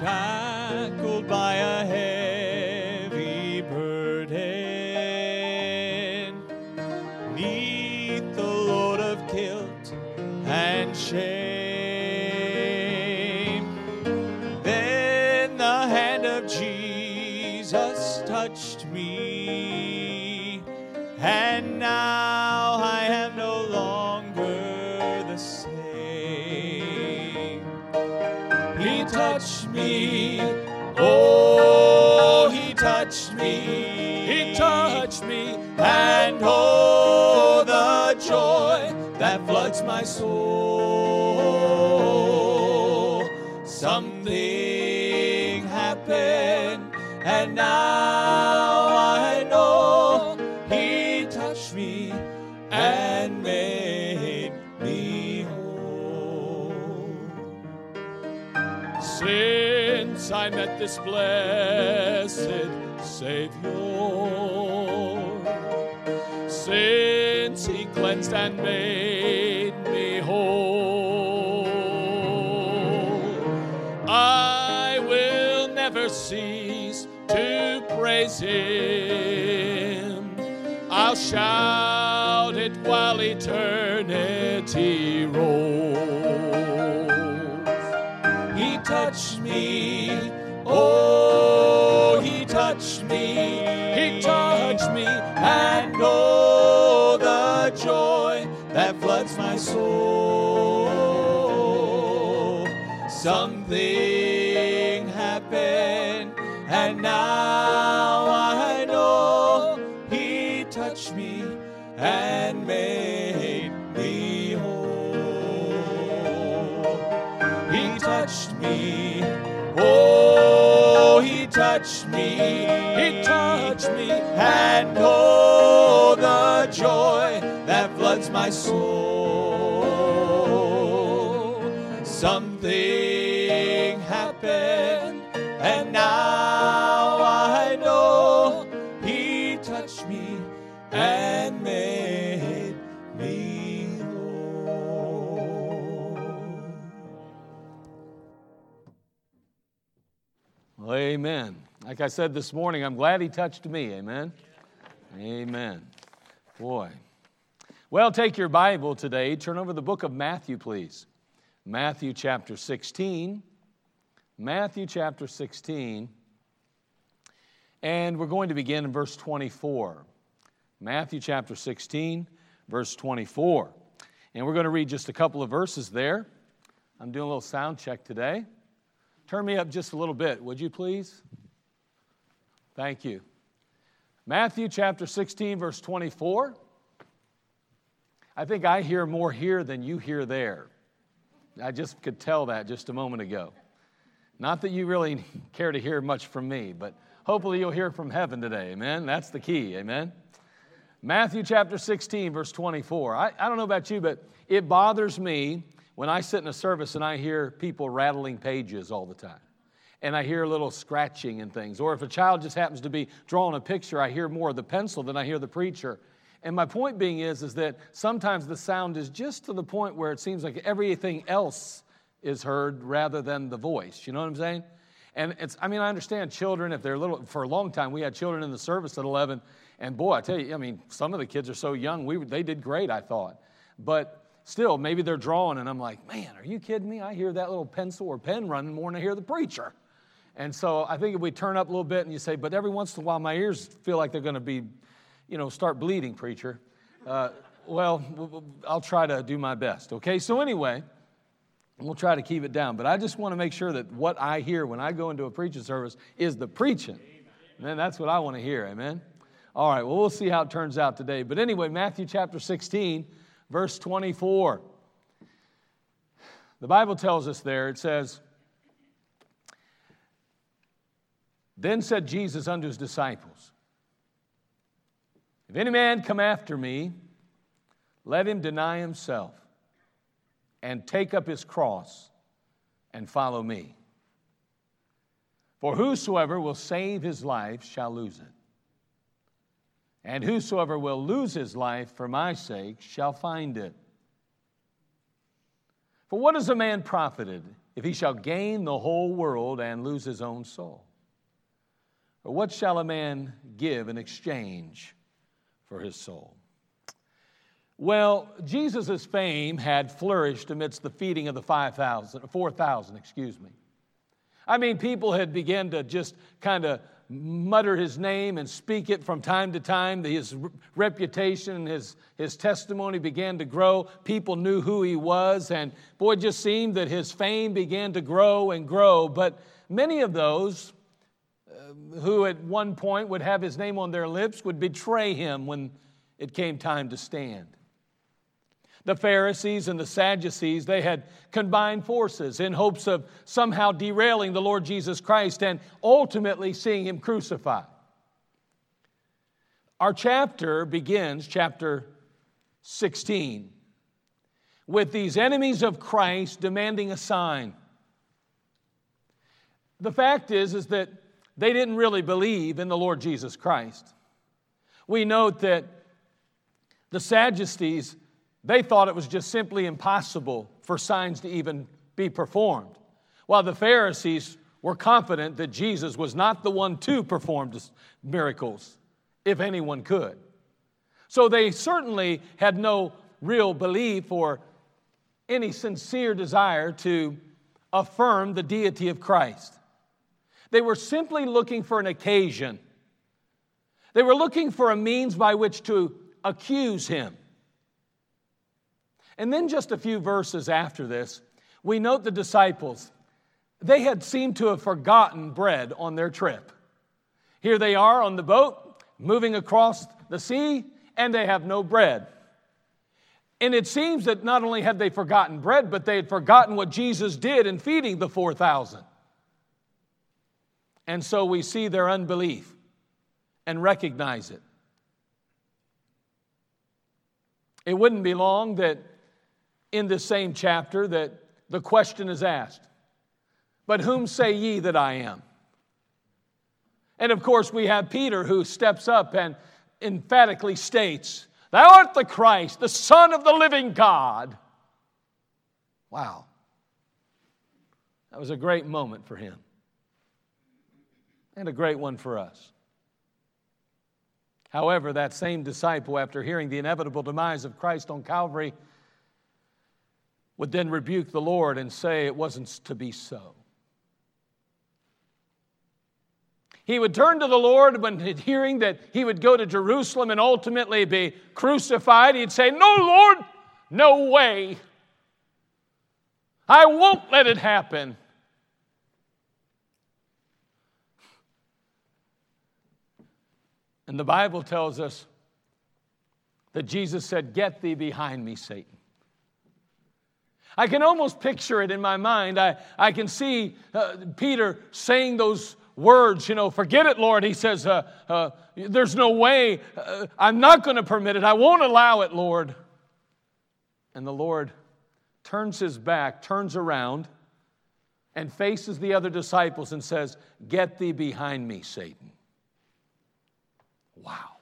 shackled by a heavy me, oh, he touched me, he touched me, and oh, the joy that floods my soul. Something happened, and now Met this blessed Savior, since He cleansed and made me whole, I will never cease to praise Him. I'll shout it while eternity Something happened, and now I know he touched me and made me whole. He touched me. Oh, he touched me. He touched me. And oh, the joy that floods my soul. Something amen. Like I said this morning, I'm glad he touched me. Amen. Amen. Boy. Well, take your Bible today. Turn over the book of Matthew, please. Matthew chapter 16. Matthew chapter 16. And we're going to begin in verse 24. Matthew chapter 16, verse 24. And we're going to read just a couple of verses there. I'm doing a little sound check today. Turn me up just a little bit, would you please? Thank you. Matthew chapter 16, verse 24. I think I hear more here than you hear there. I just could tell that just a moment ago. Not that you really care to hear much from me, but hopefully you'll hear from heaven today. Amen. That's the key. Amen. Matthew chapter 16, verse 24. I, I don't know about you, but it bothers me when I sit in a service and I hear people rattling pages all the time. And I hear a little scratching and things. Or if a child just happens to be drawing a picture, I hear more of the pencil than I hear the preacher. And my point being is, is that sometimes the sound is just to the point where it seems like everything else is heard rather than the voice. You know what I'm saying? And it's, I mean, I understand children, if they're little, for a long time, we had children in the service at 11. And boy, I tell you, I mean, some of the kids are so young, we, they did great, I thought. But still, maybe they're drawing, and I'm like, man, are you kidding me? I hear that little pencil or pen running more than I hear the preacher. And so I think if we turn up a little bit and you say, but every once in a while my ears feel like they're going to be, you know, start bleeding, preacher. Uh, well, I'll try to do my best, okay? So, anyway, we'll try to keep it down. But I just want to make sure that what I hear when I go into a preaching service is the preaching. And that's what I want to hear, amen? All right, well, we'll see how it turns out today. But anyway, Matthew chapter 16, verse 24. The Bible tells us there, it says, Then said Jesus unto his disciples, If any man come after me, let him deny himself and take up his cross and follow me. For whosoever will save his life shall lose it. And whosoever will lose his life for my sake shall find it. For what is a man profited if he shall gain the whole world and lose his own soul? Or what shall a man give in exchange for his soul? Well, Jesus' fame had flourished amidst the feeding of the 5,000, 4,000, excuse me. I mean, people had begun to just kind of mutter his name and speak it from time to time. His reputation and his, his testimony began to grow. People knew who he was, and boy, it just seemed that his fame began to grow and grow. But many of those uh, who at one point would have his name on their lips would betray him when it came time to stand. The Pharisees and the Sadducees, they had combined forces in hopes of somehow derailing the Lord Jesus Christ and ultimately seeing him crucified. Our chapter begins, chapter 16, with these enemies of Christ demanding a sign. The fact is, is that they didn't really believe in the Lord Jesus Christ. We note that the Sadducees they thought it was just simply impossible for signs to even be performed, while the Pharisees were confident that Jesus was not the one to perform miracles, if anyone could. So they certainly had no real belief or any sincere desire to affirm the deity of Christ. They were simply looking for an occasion. They were looking for a means by which to accuse him. And then, just a few verses after this, we note the disciples. They had seemed to have forgotten bread on their trip. Here they are on the boat, moving across the sea, and they have no bread. And it seems that not only had they forgotten bread, but they had forgotten what Jesus did in feeding the 4,000. And so we see their unbelief and recognize it. It wouldn't be long that in this same chapter that the question is asked But whom say ye that I am? And of course, we have Peter who steps up and emphatically states, Thou art the Christ, the Son of the living God. Wow. That was a great moment for him, and a great one for us. However, that same disciple, after hearing the inevitable demise of Christ on Calvary, would then rebuke the Lord and say it wasn't to be so. He would turn to the Lord when hearing that he would go to Jerusalem and ultimately be crucified. He'd say, No, Lord, no way. I won't let it happen. And the Bible tells us that Jesus said, Get thee behind me, Satan. I can almost picture it in my mind. I, I can see uh, Peter saying those words, you know, forget it, Lord. He says, uh, uh, There's no way. Uh, I'm not going to permit it. I won't allow it, Lord. And the Lord turns his back, turns around, and faces the other disciples and says, Get thee behind me, Satan. Wow.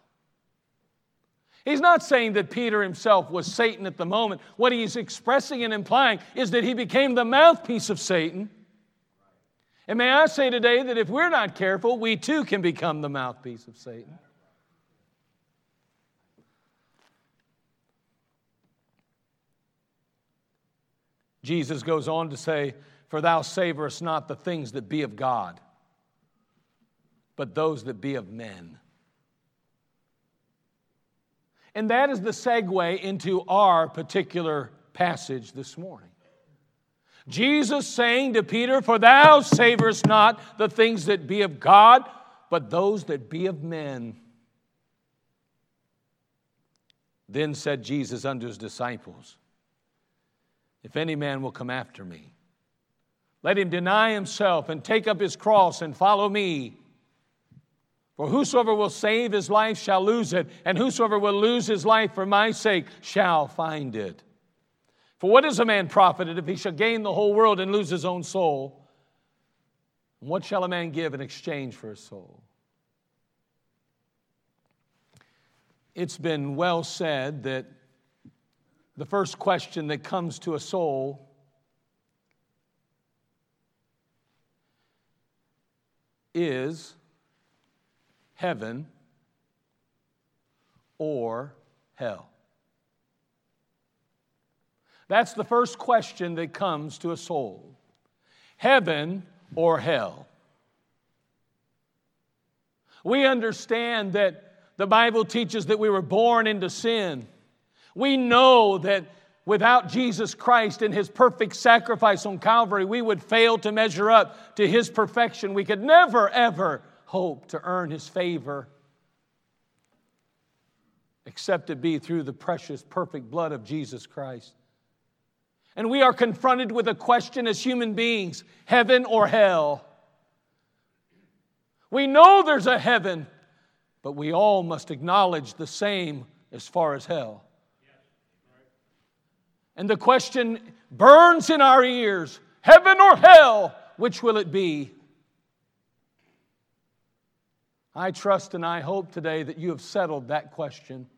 He's not saying that Peter himself was Satan at the moment. What he's expressing and implying is that he became the mouthpiece of Satan. And may I say today that if we're not careful, we too can become the mouthpiece of Satan. Jesus goes on to say, For thou savorest not the things that be of God, but those that be of men. And that is the segue into our particular passage this morning. Jesus saying to Peter, For thou savorest not the things that be of God, but those that be of men. Then said Jesus unto his disciples, If any man will come after me, let him deny himself and take up his cross and follow me. For whosoever will save his life shall lose it, and whosoever will lose his life for my sake shall find it. For what is a man profited if he shall gain the whole world and lose his own soul? What shall a man give in exchange for his soul? It's been well said that the first question that comes to a soul is heaven or hell? That's the first question that comes to a soul heaven or hell? We understand that the Bible teaches that we were born into sin. We know that without Jesus Christ and His perfect sacrifice on Calvary, we would fail to measure up to His perfection. We could never, ever hope to earn His favor, except it be through the precious, perfect blood of Jesus Christ. And we are confronted with a question as human beings heaven or hell? We know there's a heaven, but we all must acknowledge the same as far as hell. And the question burns in our ears heaven or hell, which will it be? I trust and I hope today that you have settled that question.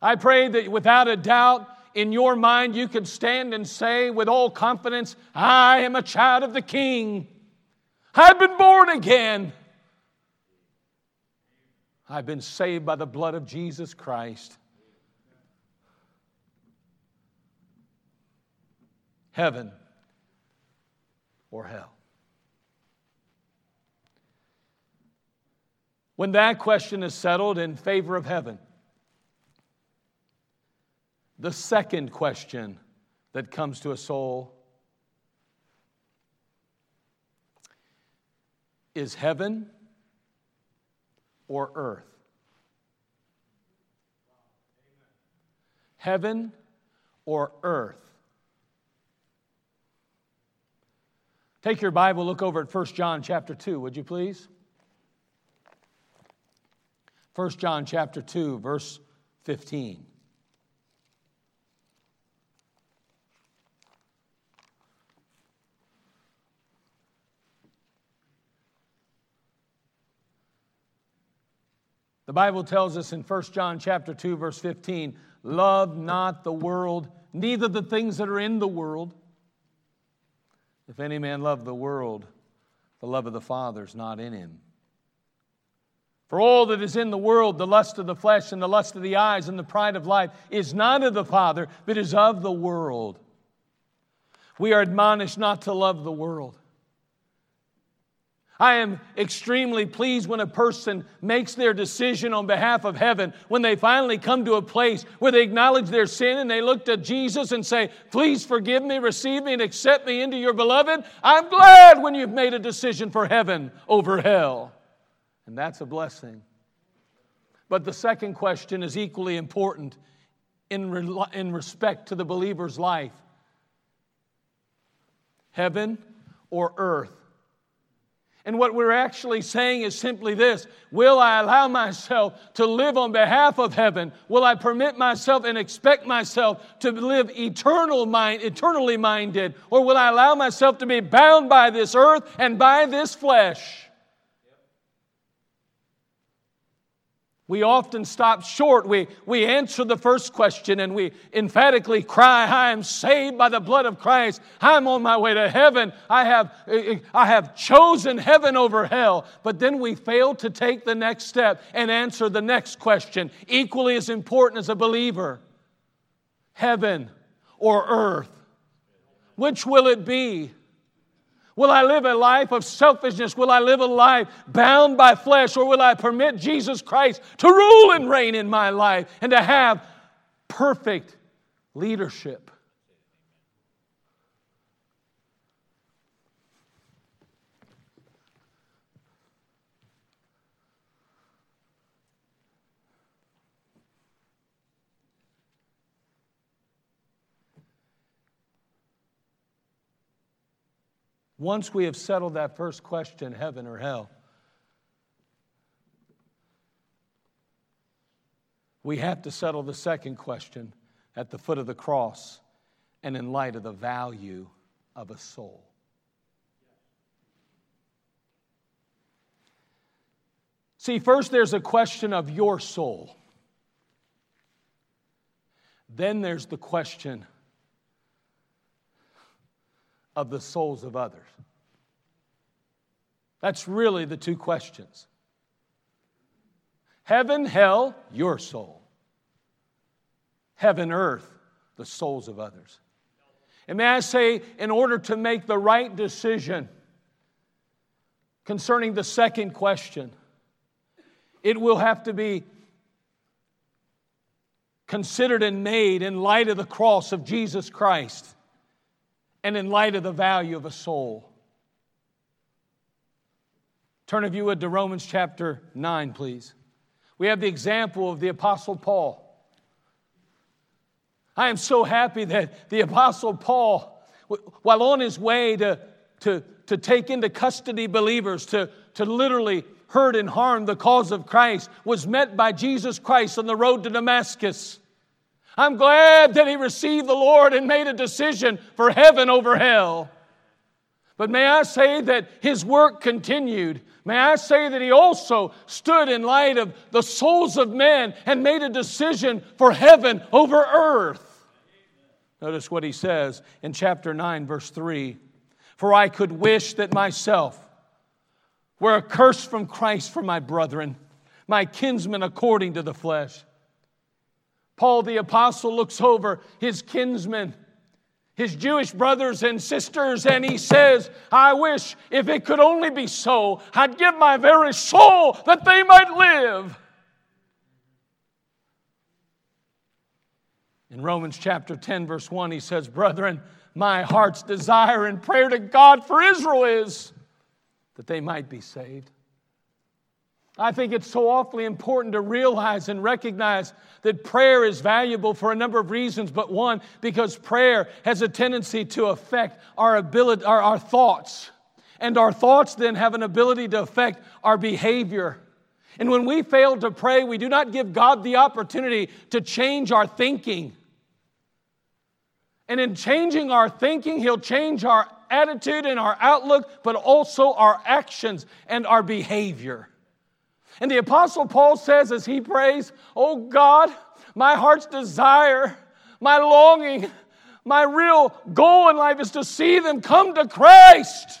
I pray that without a doubt in your mind you can stand and say with all confidence, I am a child of the King. I've been born again. I've been saved by the blood of Jesus Christ. Heaven or hell? When that question is settled in favor of heaven, the second question that comes to a soul is heaven or earth? Heaven or earth? Take your Bible, look over at 1 John chapter 2, would you please? 1 John chapter 2, verse 15. The Bible tells us in 1 John chapter 2 verse 15, love not the world, neither the things that are in the world. If any man love the world, the love of the Father is not in him. For all that is in the world, the lust of the flesh and the lust of the eyes and the pride of life, is not of the Father, but is of the world. We are admonished not to love the world. I am extremely pleased when a person makes their decision on behalf of heaven, when they finally come to a place where they acknowledge their sin and they look to Jesus and say, Please forgive me, receive me, and accept me into your beloved. I'm glad when you've made a decision for heaven over hell. And that's a blessing. But the second question is equally important in, re- in respect to the believer's life heaven or earth? And what we're actually saying is simply this Will I allow myself to live on behalf of heaven? Will I permit myself and expect myself to live eternal mind, eternally minded? Or will I allow myself to be bound by this earth and by this flesh? We often stop short. We, we answer the first question and we emphatically cry, I am saved by the blood of Christ. I'm on my way to heaven. I have, I have chosen heaven over hell. But then we fail to take the next step and answer the next question, equally as important as a believer heaven or earth? Which will it be? Will I live a life of selfishness? Will I live a life bound by flesh? Or will I permit Jesus Christ to rule and reign in my life and to have perfect leadership? Once we have settled that first question, heaven or hell, we have to settle the second question at the foot of the cross and in light of the value of a soul. See, first there's a question of your soul. Then there's the question of the souls of others. That's really the two questions. Heaven, hell, your soul. Heaven, earth, the souls of others. And may I say, in order to make the right decision concerning the second question, it will have to be considered and made in light of the cross of Jesus Christ and in light of the value of a soul. Turn if you would to Romans chapter 9, please. We have the example of the Apostle Paul. I am so happy that the Apostle Paul, while on his way to, to, to take into custody believers, to, to literally hurt and harm the cause of Christ, was met by Jesus Christ on the road to Damascus. I'm glad that he received the Lord and made a decision for heaven over hell. But may I say that his work continued. May I say that he also stood in light of the souls of men and made a decision for heaven over earth. Notice what he says in chapter 9, verse 3 For I could wish that myself were accursed from Christ for my brethren, my kinsmen according to the flesh. Paul the Apostle looks over his kinsmen, his Jewish brothers and sisters, and he says, I wish if it could only be so, I'd give my very soul that they might live. In Romans chapter 10, verse 1, he says, Brethren, my heart's desire and prayer to God for Israel is that they might be saved. I think it's so awfully important to realize and recognize that prayer is valuable for a number of reasons, but one, because prayer has a tendency to affect our ability, our, our thoughts. And our thoughts then have an ability to affect our behavior. And when we fail to pray, we do not give God the opportunity to change our thinking. And in changing our thinking, He'll change our attitude and our outlook, but also our actions and our behavior. And the Apostle Paul says as he prays, Oh God, my heart's desire, my longing, my real goal in life is to see them come to Christ.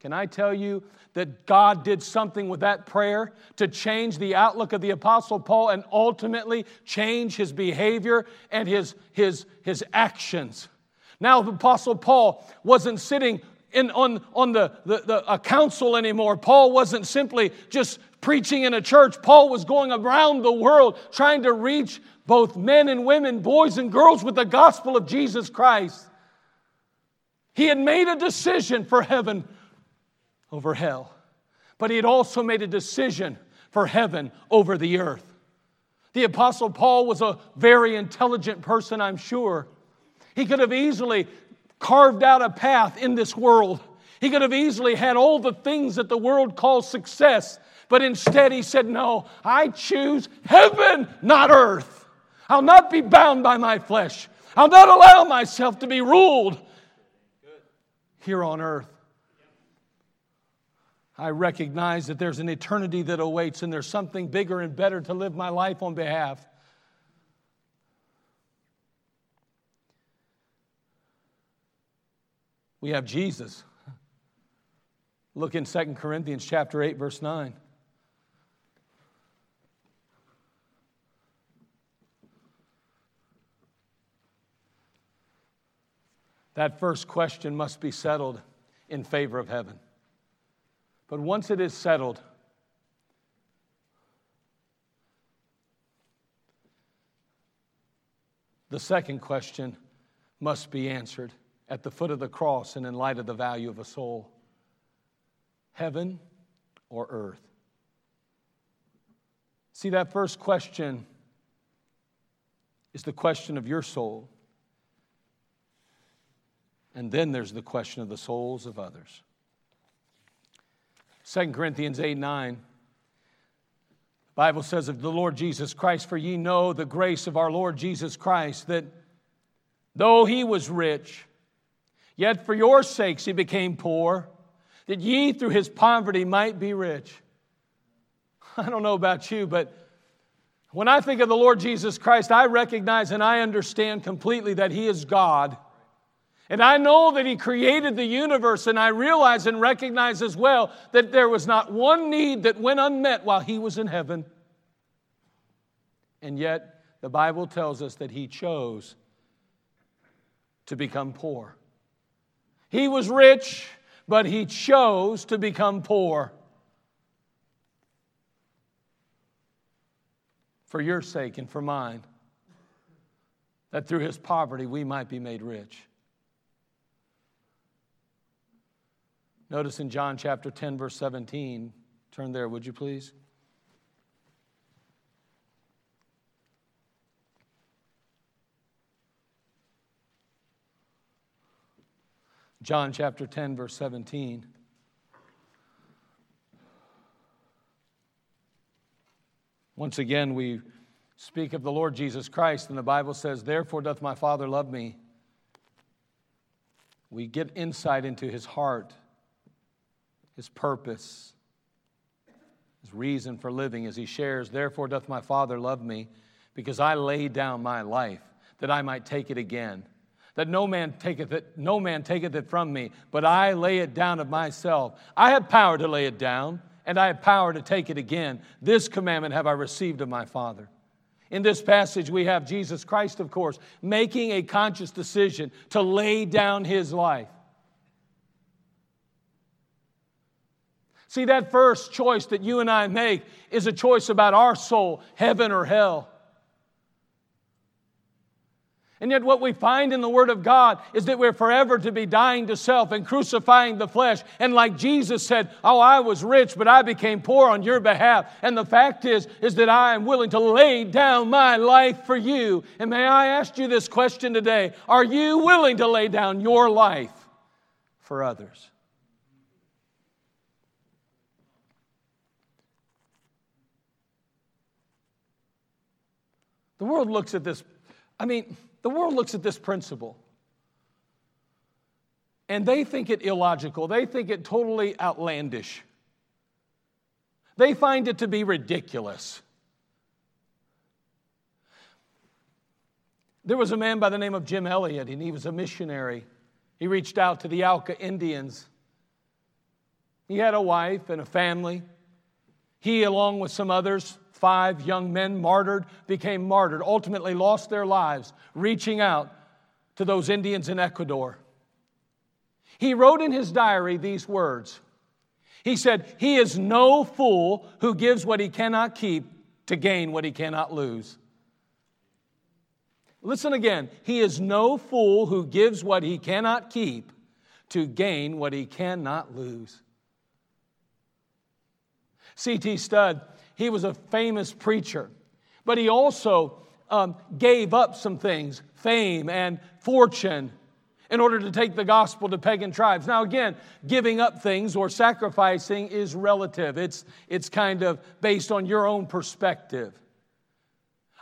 Can I tell you that God did something with that prayer to change the outlook of the Apostle Paul and ultimately change his behavior and his, his, his actions? Now, the Apostle Paul wasn't sitting in, on, on the, the, the, a council anymore. Paul wasn't simply just preaching in a church. Paul was going around the world trying to reach both men and women, boys and girls with the gospel of Jesus Christ. He had made a decision for heaven over hell, but he had also made a decision for heaven over the earth. The Apostle Paul was a very intelligent person, I'm sure. He could have easily carved out a path in this world. He could have easily had all the things that the world calls success, but instead he said, No, I choose heaven, not earth. I'll not be bound by my flesh. I'll not allow myself to be ruled here on earth. I recognize that there's an eternity that awaits and there's something bigger and better to live my life on behalf. We have Jesus. Look in 2 Corinthians chapter 8 verse 9. That first question must be settled in favor of heaven. But once it is settled, the second question must be answered at the foot of the cross and in light of the value of a soul heaven or earth? See, that first question is the question of your soul. And then there's the question of the souls of others. 2 Corinthians 8 9. The Bible says of the Lord Jesus Christ, For ye know the grace of our Lord Jesus Christ, that though he was rich, Yet for your sakes he became poor, that ye through his poverty might be rich. I don't know about you, but when I think of the Lord Jesus Christ, I recognize and I understand completely that he is God. And I know that He created the universe, and I realize and recognize as well that there was not one need that went unmet while He was in heaven. And yet, the Bible tells us that He chose to become poor. He was rich, but He chose to become poor. For your sake and for mine, that through His poverty we might be made rich. Notice in John chapter 10, verse 17, turn there, would you please? John chapter 10, verse 17. Once again, we speak of the Lord Jesus Christ, and the Bible says, Therefore doth my Father love me. We get insight into his heart his purpose, his reason for living as he shares, Therefore doth my Father love me, because I lay down my life that I might take it again. That no man taketh it, no man taketh it from me, but I lay it down of myself. I have power to lay it down, and I have power to take it again. This commandment have I received of my Father. In this passage, we have Jesus Christ, of course, making a conscious decision to lay down his life. See, that first choice that you and I make is a choice about our soul, heaven or hell. And yet, what we find in the Word of God is that we're forever to be dying to self and crucifying the flesh. And like Jesus said, Oh, I was rich, but I became poor on your behalf. And the fact is, is that I am willing to lay down my life for you. And may I ask you this question today Are you willing to lay down your life for others? The world looks at this, I mean, the world looks at this principle and they think it illogical. They think it totally outlandish. They find it to be ridiculous. There was a man by the name of Jim Elliot, and he was a missionary. He reached out to the Auca Indians. He had a wife and a family. He, along with some others, five young men martyred, became martyred, ultimately lost their lives reaching out to those Indians in Ecuador. He wrote in his diary these words. He said, He is no fool who gives what he cannot keep to gain what he cannot lose. Listen again. He is no fool who gives what he cannot keep to gain what he cannot lose. C.T. Studd he was a famous preacher, but he also um, gave up some things fame and fortune in order to take the gospel to pagan tribes. Now, again, giving up things or sacrificing is relative, it's, it's kind of based on your own perspective.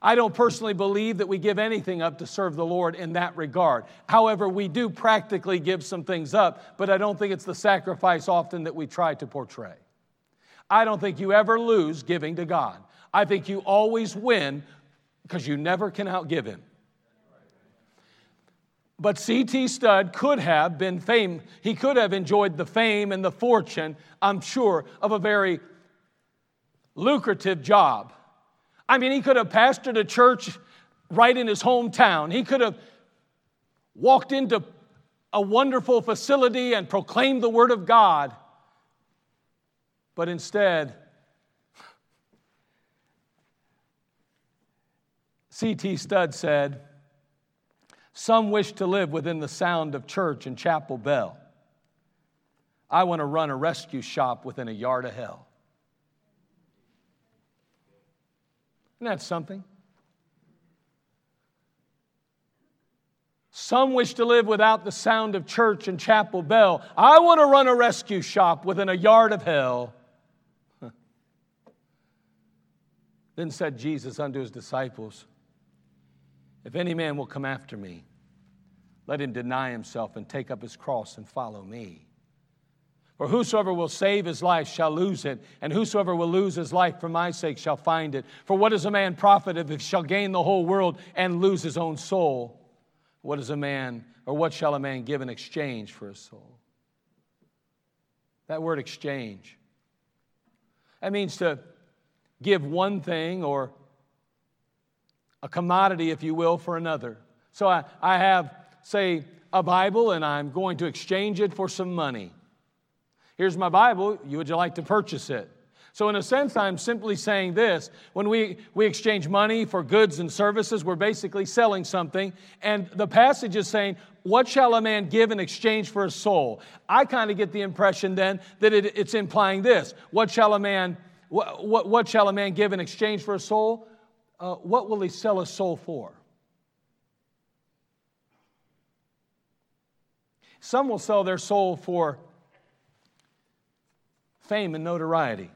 I don't personally believe that we give anything up to serve the Lord in that regard. However, we do practically give some things up, but I don't think it's the sacrifice often that we try to portray. I don't think you ever lose giving to God. I think you always win because you never can outgive Him. But C.T. Studd could have been fame, he could have enjoyed the fame and the fortune, I'm sure, of a very lucrative job. I mean, he could have pastored a church right in his hometown. He could have walked into a wonderful facility and proclaimed the Word of God. But instead, C.T. Studd said, Some wish to live within the sound of church and chapel bell. I want to run a rescue shop within a yard of hell. Isn't that something? Some wish to live without the sound of church and chapel bell. I want to run a rescue shop within a yard of hell. Then said Jesus unto his disciples, If any man will come after me, let him deny himself and take up his cross and follow me. For whosoever will save his life shall lose it, and whosoever will lose his life for my sake shall find it. For what is a man profit if he shall gain the whole world and lose his own soul? What is a man, or what shall a man give in exchange for his soul? That word exchange. That means to give one thing or a commodity, if you will, for another. So I, I have, say, a Bible and I'm going to exchange it for some money. Here's my Bible. You, would you like to purchase it? So, in a sense, I'm simply saying this. When we, we exchange money for goods and services, we're basically selling something. And the passage is saying, What shall a man give in exchange for a soul? I kind of get the impression then that it, it's implying this What shall a man what, what, what, shall a man give in exchange for a soul? Uh, what will he sell a soul for? Some will sell their soul for fame and notoriety.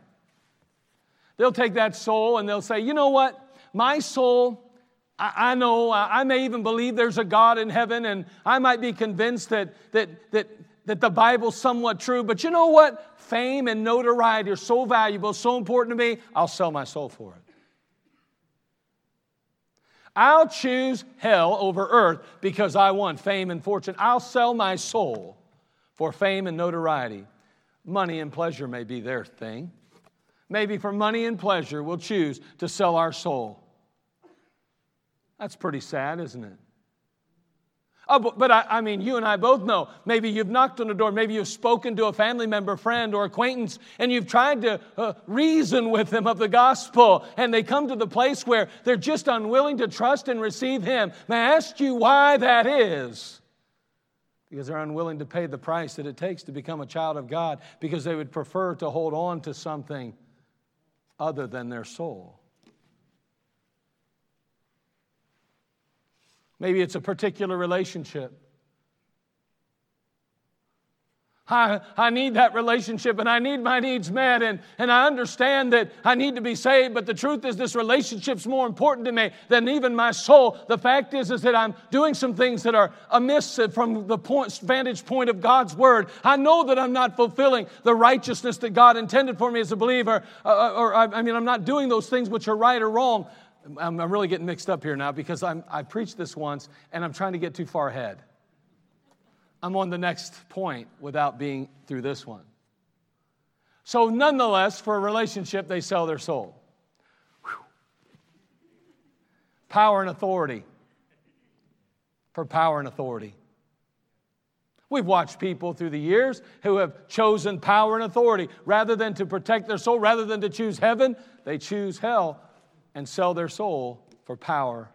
They'll take that soul and they'll say, you know what? My soul, I, know, I, I may even believe there's a God in heaven, and I might be convinced that, that, that, that the Bible's somewhat true, but you know what? Fame and notoriety are so valuable, so important to me, I'll sell my soul for it. I'll choose hell over earth because I want fame and fortune. I'll sell my soul for fame and notoriety. Money and pleasure may be their thing. Maybe for money and pleasure, we'll choose to sell our soul. That's pretty sad, isn't it? Oh, but, but I, I, mean, you and I both know. Maybe you've knocked on the door. Maybe you've spoken to a family member, friend, or acquaintance, and you've tried to uh, reason with them of the gospel, and they come to the place where they're just unwilling to trust and receive Him. May I ask you why that is? Because they're unwilling to pay the price that it takes to become a child of God, because they would prefer to hold on to something other than their soul. Maybe it's a particular relationship. I, I need that relationship and I need my needs met, and, and I understand that I need to be saved, but the truth is, this relationship's more important to me than even my soul. The fact is, is that I'm doing some things that are amiss from the point, vantage point of God's Word. I know that I'm not fulfilling the righteousness that God intended for me as a believer, uh, uh or I, I mean, I'm not doing those things which are right or wrong. I'm, I'm really getting mixed up here now because I'm, I preached this once and I'm trying to get too far ahead. I'm on the next point without being through this one. So, nonetheless, for a relationship, they sell their soul. Whew. Power and authority. For power and authority. We've watched people through the years who have chosen power and authority. Rather than to protect their soul, rather than to choose heaven, they choose hell and sell their soul for power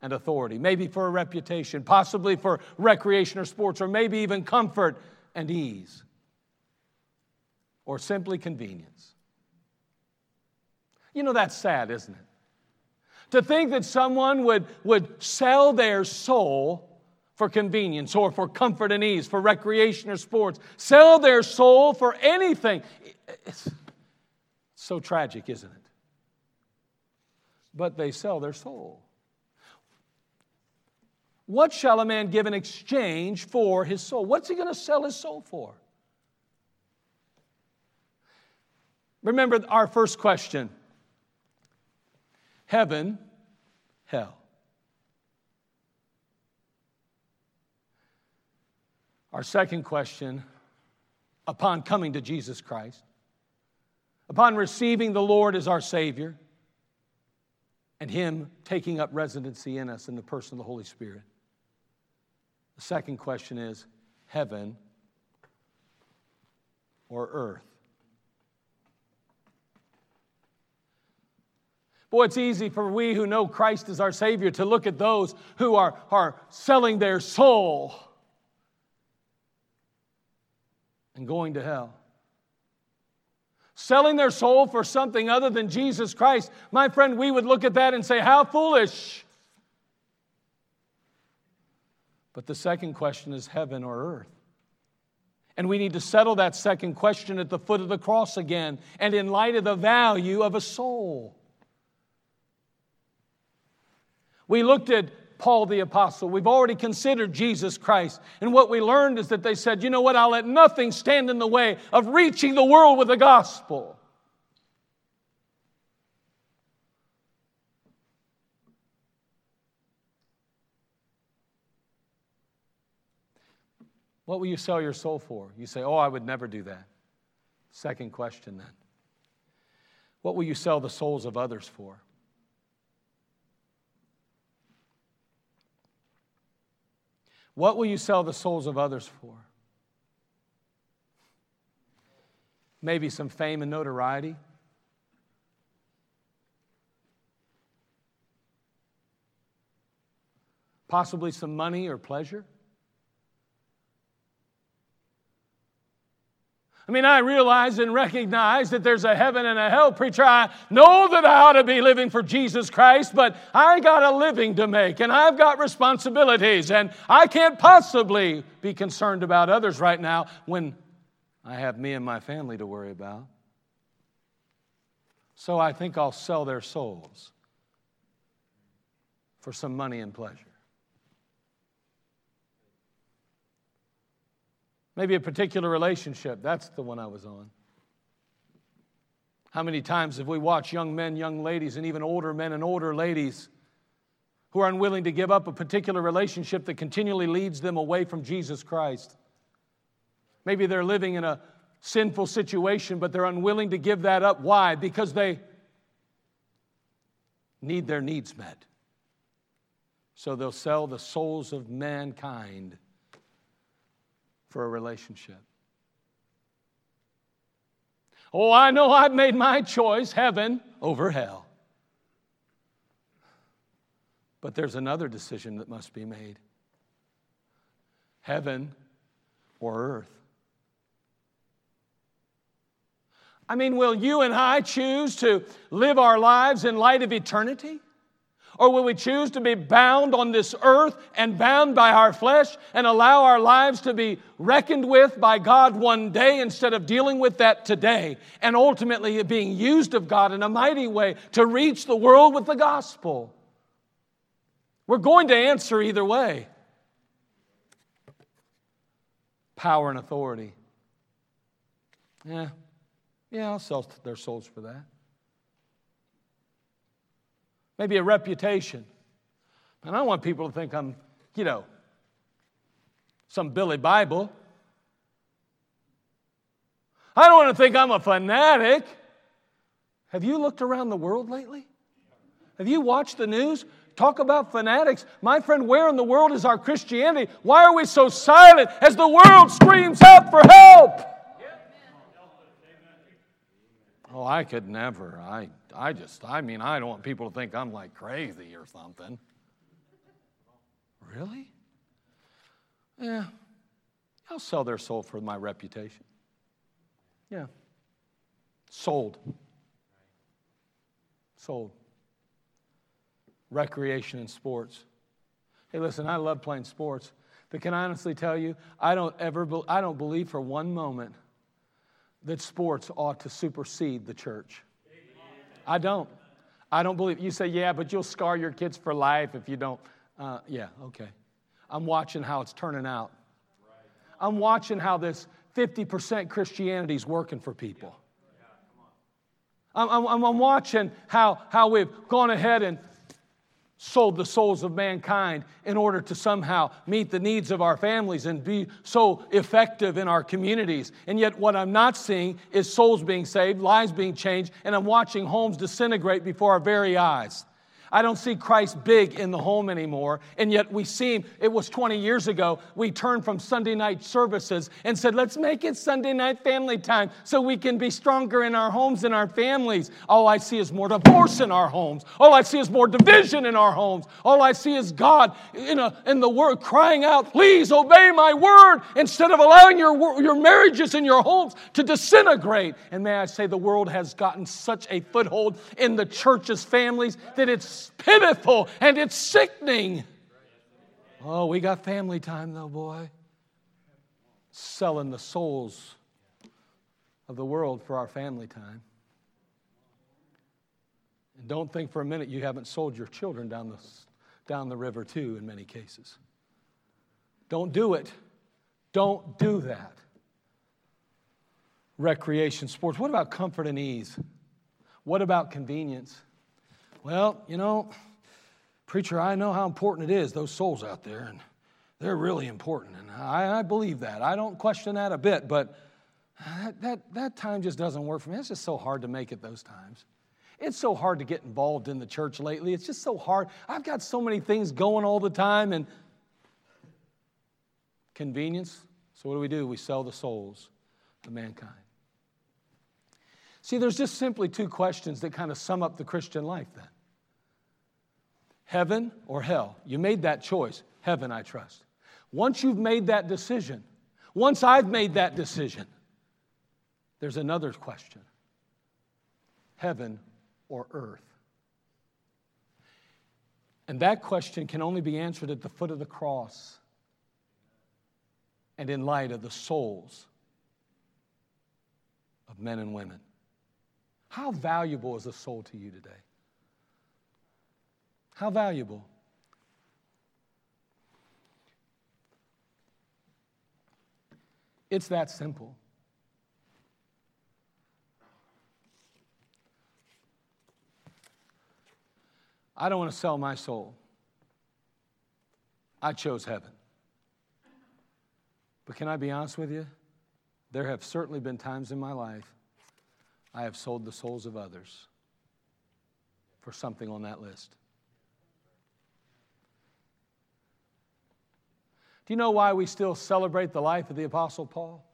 and authority, maybe for a reputation, possibly for recreation or sports, or maybe even comfort and ease, or simply convenience. You know, that's sad, isn't it? To think that someone would, would sell their soul for convenience or for comfort and ease, for recreation or sports, sell their soul for anything. It's so tragic, isn't it? But they sell their soul. What shall a man give in exchange for his soul? What's he going to sell his soul for? Remember our first question heaven, hell. Our second question upon coming to Jesus Christ, upon receiving the Lord as our Savior, and Him taking up residency in us in the person of the Holy Spirit. The second question is heaven or earth? Boy, it's easy for we who know Christ as our Savior to look at those who are, are selling their soul and going to hell selling their soul for something other than Jesus Christ, my friend, we would look at that and say, How foolish. But the second question is heaven or earth? And we need to settle that second question at the foot of the cross again and in light of the value of a soul. We looked at Paul the Apostle. We've already considered Jesus Christ. And what we learned is that they said, you know what, I'll let nothing stand in the way of reaching the world with the gospel. What will you sell your soul for? You say, Oh, I would never do that. Second question then. What will you sell the souls of others for? What will you sell the souls of others for? Maybe some fame and notoriety? Possibly some money or pleasure? I mean, I realize and recognize that there's a heaven and a hell, preacher. I know that I ought to be living for Jesus Christ, but I got a living to make and I've got responsibilities, and I can't possibly be concerned about others right now when I have me and my family to worry about. So I think I'll sell their souls for some money and pleasure. Maybe a particular relationship. That's the one I was on. How many times have we watched young men, young ladies, and even older men and older ladies who are unwilling to give up a particular relationship that continually leads them away from Jesus Christ? Maybe they're living in a sinful situation, but they're unwilling to give that up. Why? Because they need their needs met. So they'll sell the souls of mankind for a relationship. Oh, I know I've made my choice heaven over hell. But there's another decision that must be made heaven or earth. I mean, will you and I choose to live our lives in light of eternity? Or will we choose to be bound on this earth and bound by our flesh and allow our lives to be reckoned with by God one day instead of dealing with that today and ultimately being used of God in a mighty way to reach the world with the gospel? We're going to answer either way power and authority. Yeah, yeah, I'll sell their souls for that maybe a reputation. And I don't want people to think I'm, you know, some Billy Bible. I don't want to think I'm a fanatic. Have you looked around the world lately? Have you watched the news? Talk about fanatics. My friend, where in the world is our Christianity? Why are we so silent as the world screams out for help? Oh, I could never. I, I just, I mean, I don't want people to think I'm like crazy or something. Really? Yeah. I'll sell their soul for my reputation. Yeah. Sold. Sold. Recreation and sports. Hey, listen, I love playing sports, but can I honestly tell you, I don't ever, be, I don't believe for one moment that sports ought to supersede the church. I don't. I don't believe. You say, yeah, but you'll scar your kids for life if you don't. Uh, yeah, okay. I'm watching how it's turning out. I'm watching how this 50% Christianity is working for people. I'm, I'm, I'm watching how, how we've gone ahead and sold the souls of mankind in order to somehow meet the needs of our families and be so effective in our communities. And yet, what I'm not seeing is souls being saved, lives being changed, and I'm watching homes disintegrate before our very eyes. I don't see Christ big in the home anymore. And yet we see him, it was 20 years ago, we turned from Sunday night services and said, let's make it Sunday night family time so we can be stronger in our homes and our families. All I see is more divorce in our homes. All I see is more division in our homes. All I see is God in, a, in the word crying out, please obey my word instead of allowing your, your marriages and your homes to disintegrate. And may I say, the world has gotten such a foothold in the church's families that it's pitiful and it's sickening. Oh, we got family time though, boy. Selling the souls of the world for our family time. And don't think for a minute you haven't sold your children down the, down the river, too, in many cases. Don't do it. Don't do that. Recreation, sports. What about comfort and ease? What about convenience? Well, you know, preacher, I know how important it is, those souls out there, and they're really important. And I, I believe that. I don't question that a bit, but that, that, that time just doesn't work for me. It's just so hard to make it those times. It's so hard to get involved in the church lately. It's just so hard. I've got so many things going all the time and convenience. So, what do we do? We sell the souls of mankind. See, there's just simply two questions that kind of sum up the Christian life then heaven or hell. You made that choice. Heaven, I trust. Once you've made that decision, once I've made that decision, there's another question heaven or earth? And that question can only be answered at the foot of the cross and in light of the souls of men and women. How valuable is a soul to you today? How valuable? It's that simple. I don't want to sell my soul. I chose heaven. But can I be honest with you? There have certainly been times in my life I have sold the souls of others for something on that list. Do you know why we still celebrate the life of the Apostle Paul?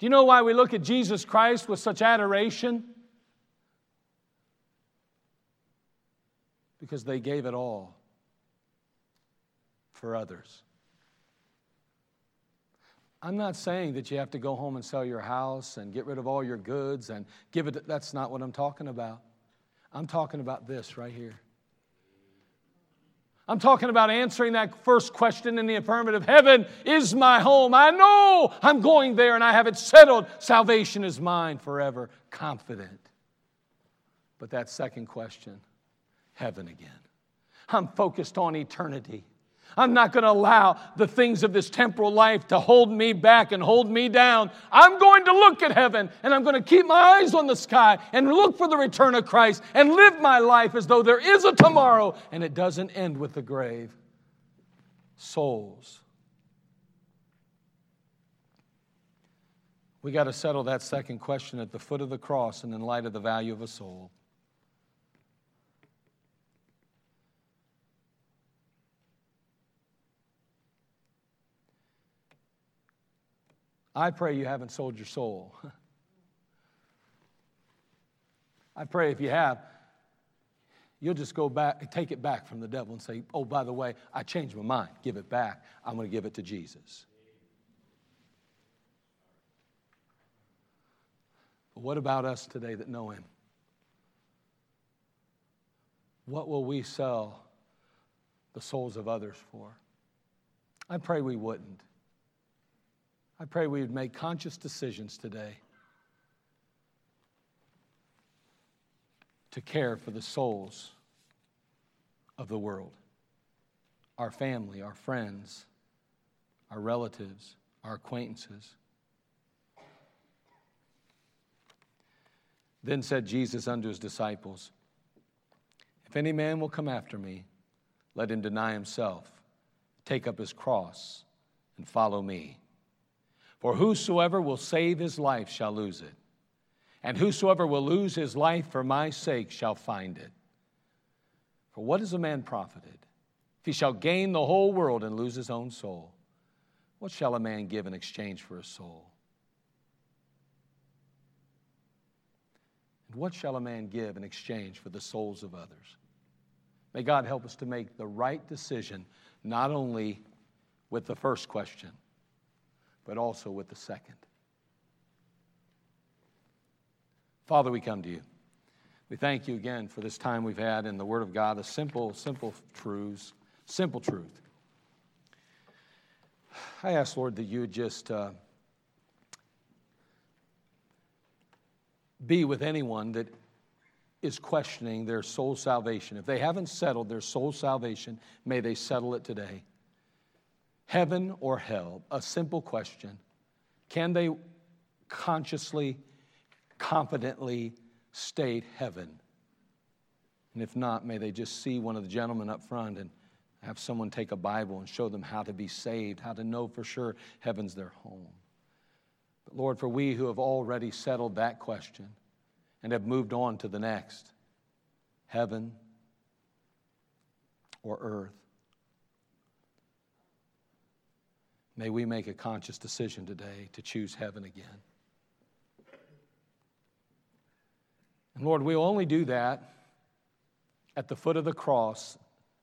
Do you know why we look at Jesus Christ with such adoration? Because they gave it all for others. I'm not saying that you have to go home and sell your house and get rid of all your goods and give it. That's not what I'm talking about. I'm talking about this right here. I'm talking about answering that first question in the affirmative Heaven is my home. I know I'm going there and I have it settled. Salvation is mine forever, confident. But that second question, heaven again. I'm focused on eternity. I'm not going to allow the things of this temporal life to hold me back and hold me down. I'm going to look at heaven and I'm going to keep my eyes on the sky and look for the return of Christ and live my life as though there is a tomorrow and it doesn't end with the grave. Souls. We got to settle that second question at the foot of the cross and in light of the value of a soul. I pray you haven't sold your soul. I pray if you have, you'll just go back, take it back from the devil and say, Oh, by the way, I changed my mind. Give it back. I'm going to give it to Jesus. But what about us today that know Him? What will we sell the souls of others for? I pray we wouldn't. I pray we would make conscious decisions today to care for the souls of the world our family, our friends, our relatives, our acquaintances. Then said Jesus unto his disciples, If any man will come after me, let him deny himself, take up his cross, and follow me. For whosoever will save his life shall lose it, and whosoever will lose his life for my sake shall find it. For what is a man profited if he shall gain the whole world and lose his own soul? What shall a man give in exchange for his soul? And what shall a man give in exchange for the souls of others? May God help us to make the right decision, not only with the first question, but also with the second. Father, we come to you. We thank you again for this time we've had in the Word of God, the simple, simple truths, simple truth. I ask, Lord, that you would just uh, be with anyone that is questioning their soul salvation. If they haven't settled their soul salvation, may they settle it today heaven or hell? A simple question. Can they consciously, confidently state heaven? And if not, may they just see one of the gentlemen up front and have someone take a Bible and show them how to be saved, how to know for sure heaven's their home. But Lord, for we who have already settled that question and have moved on to the next heaven or earth, may we make a conscious decision today to choose heaven again. And Lord, we'll only do that at the foot of the cross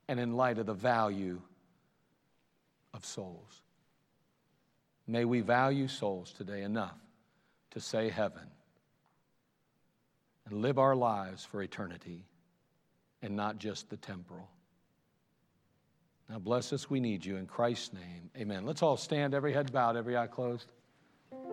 and in light of the value of souls. May we value souls today enough to say heaven and live our lives for eternity and not just the temporal. Now bless us, we need you in Christ's name. Amen. Let's all stand, every head bowed, every eye closed.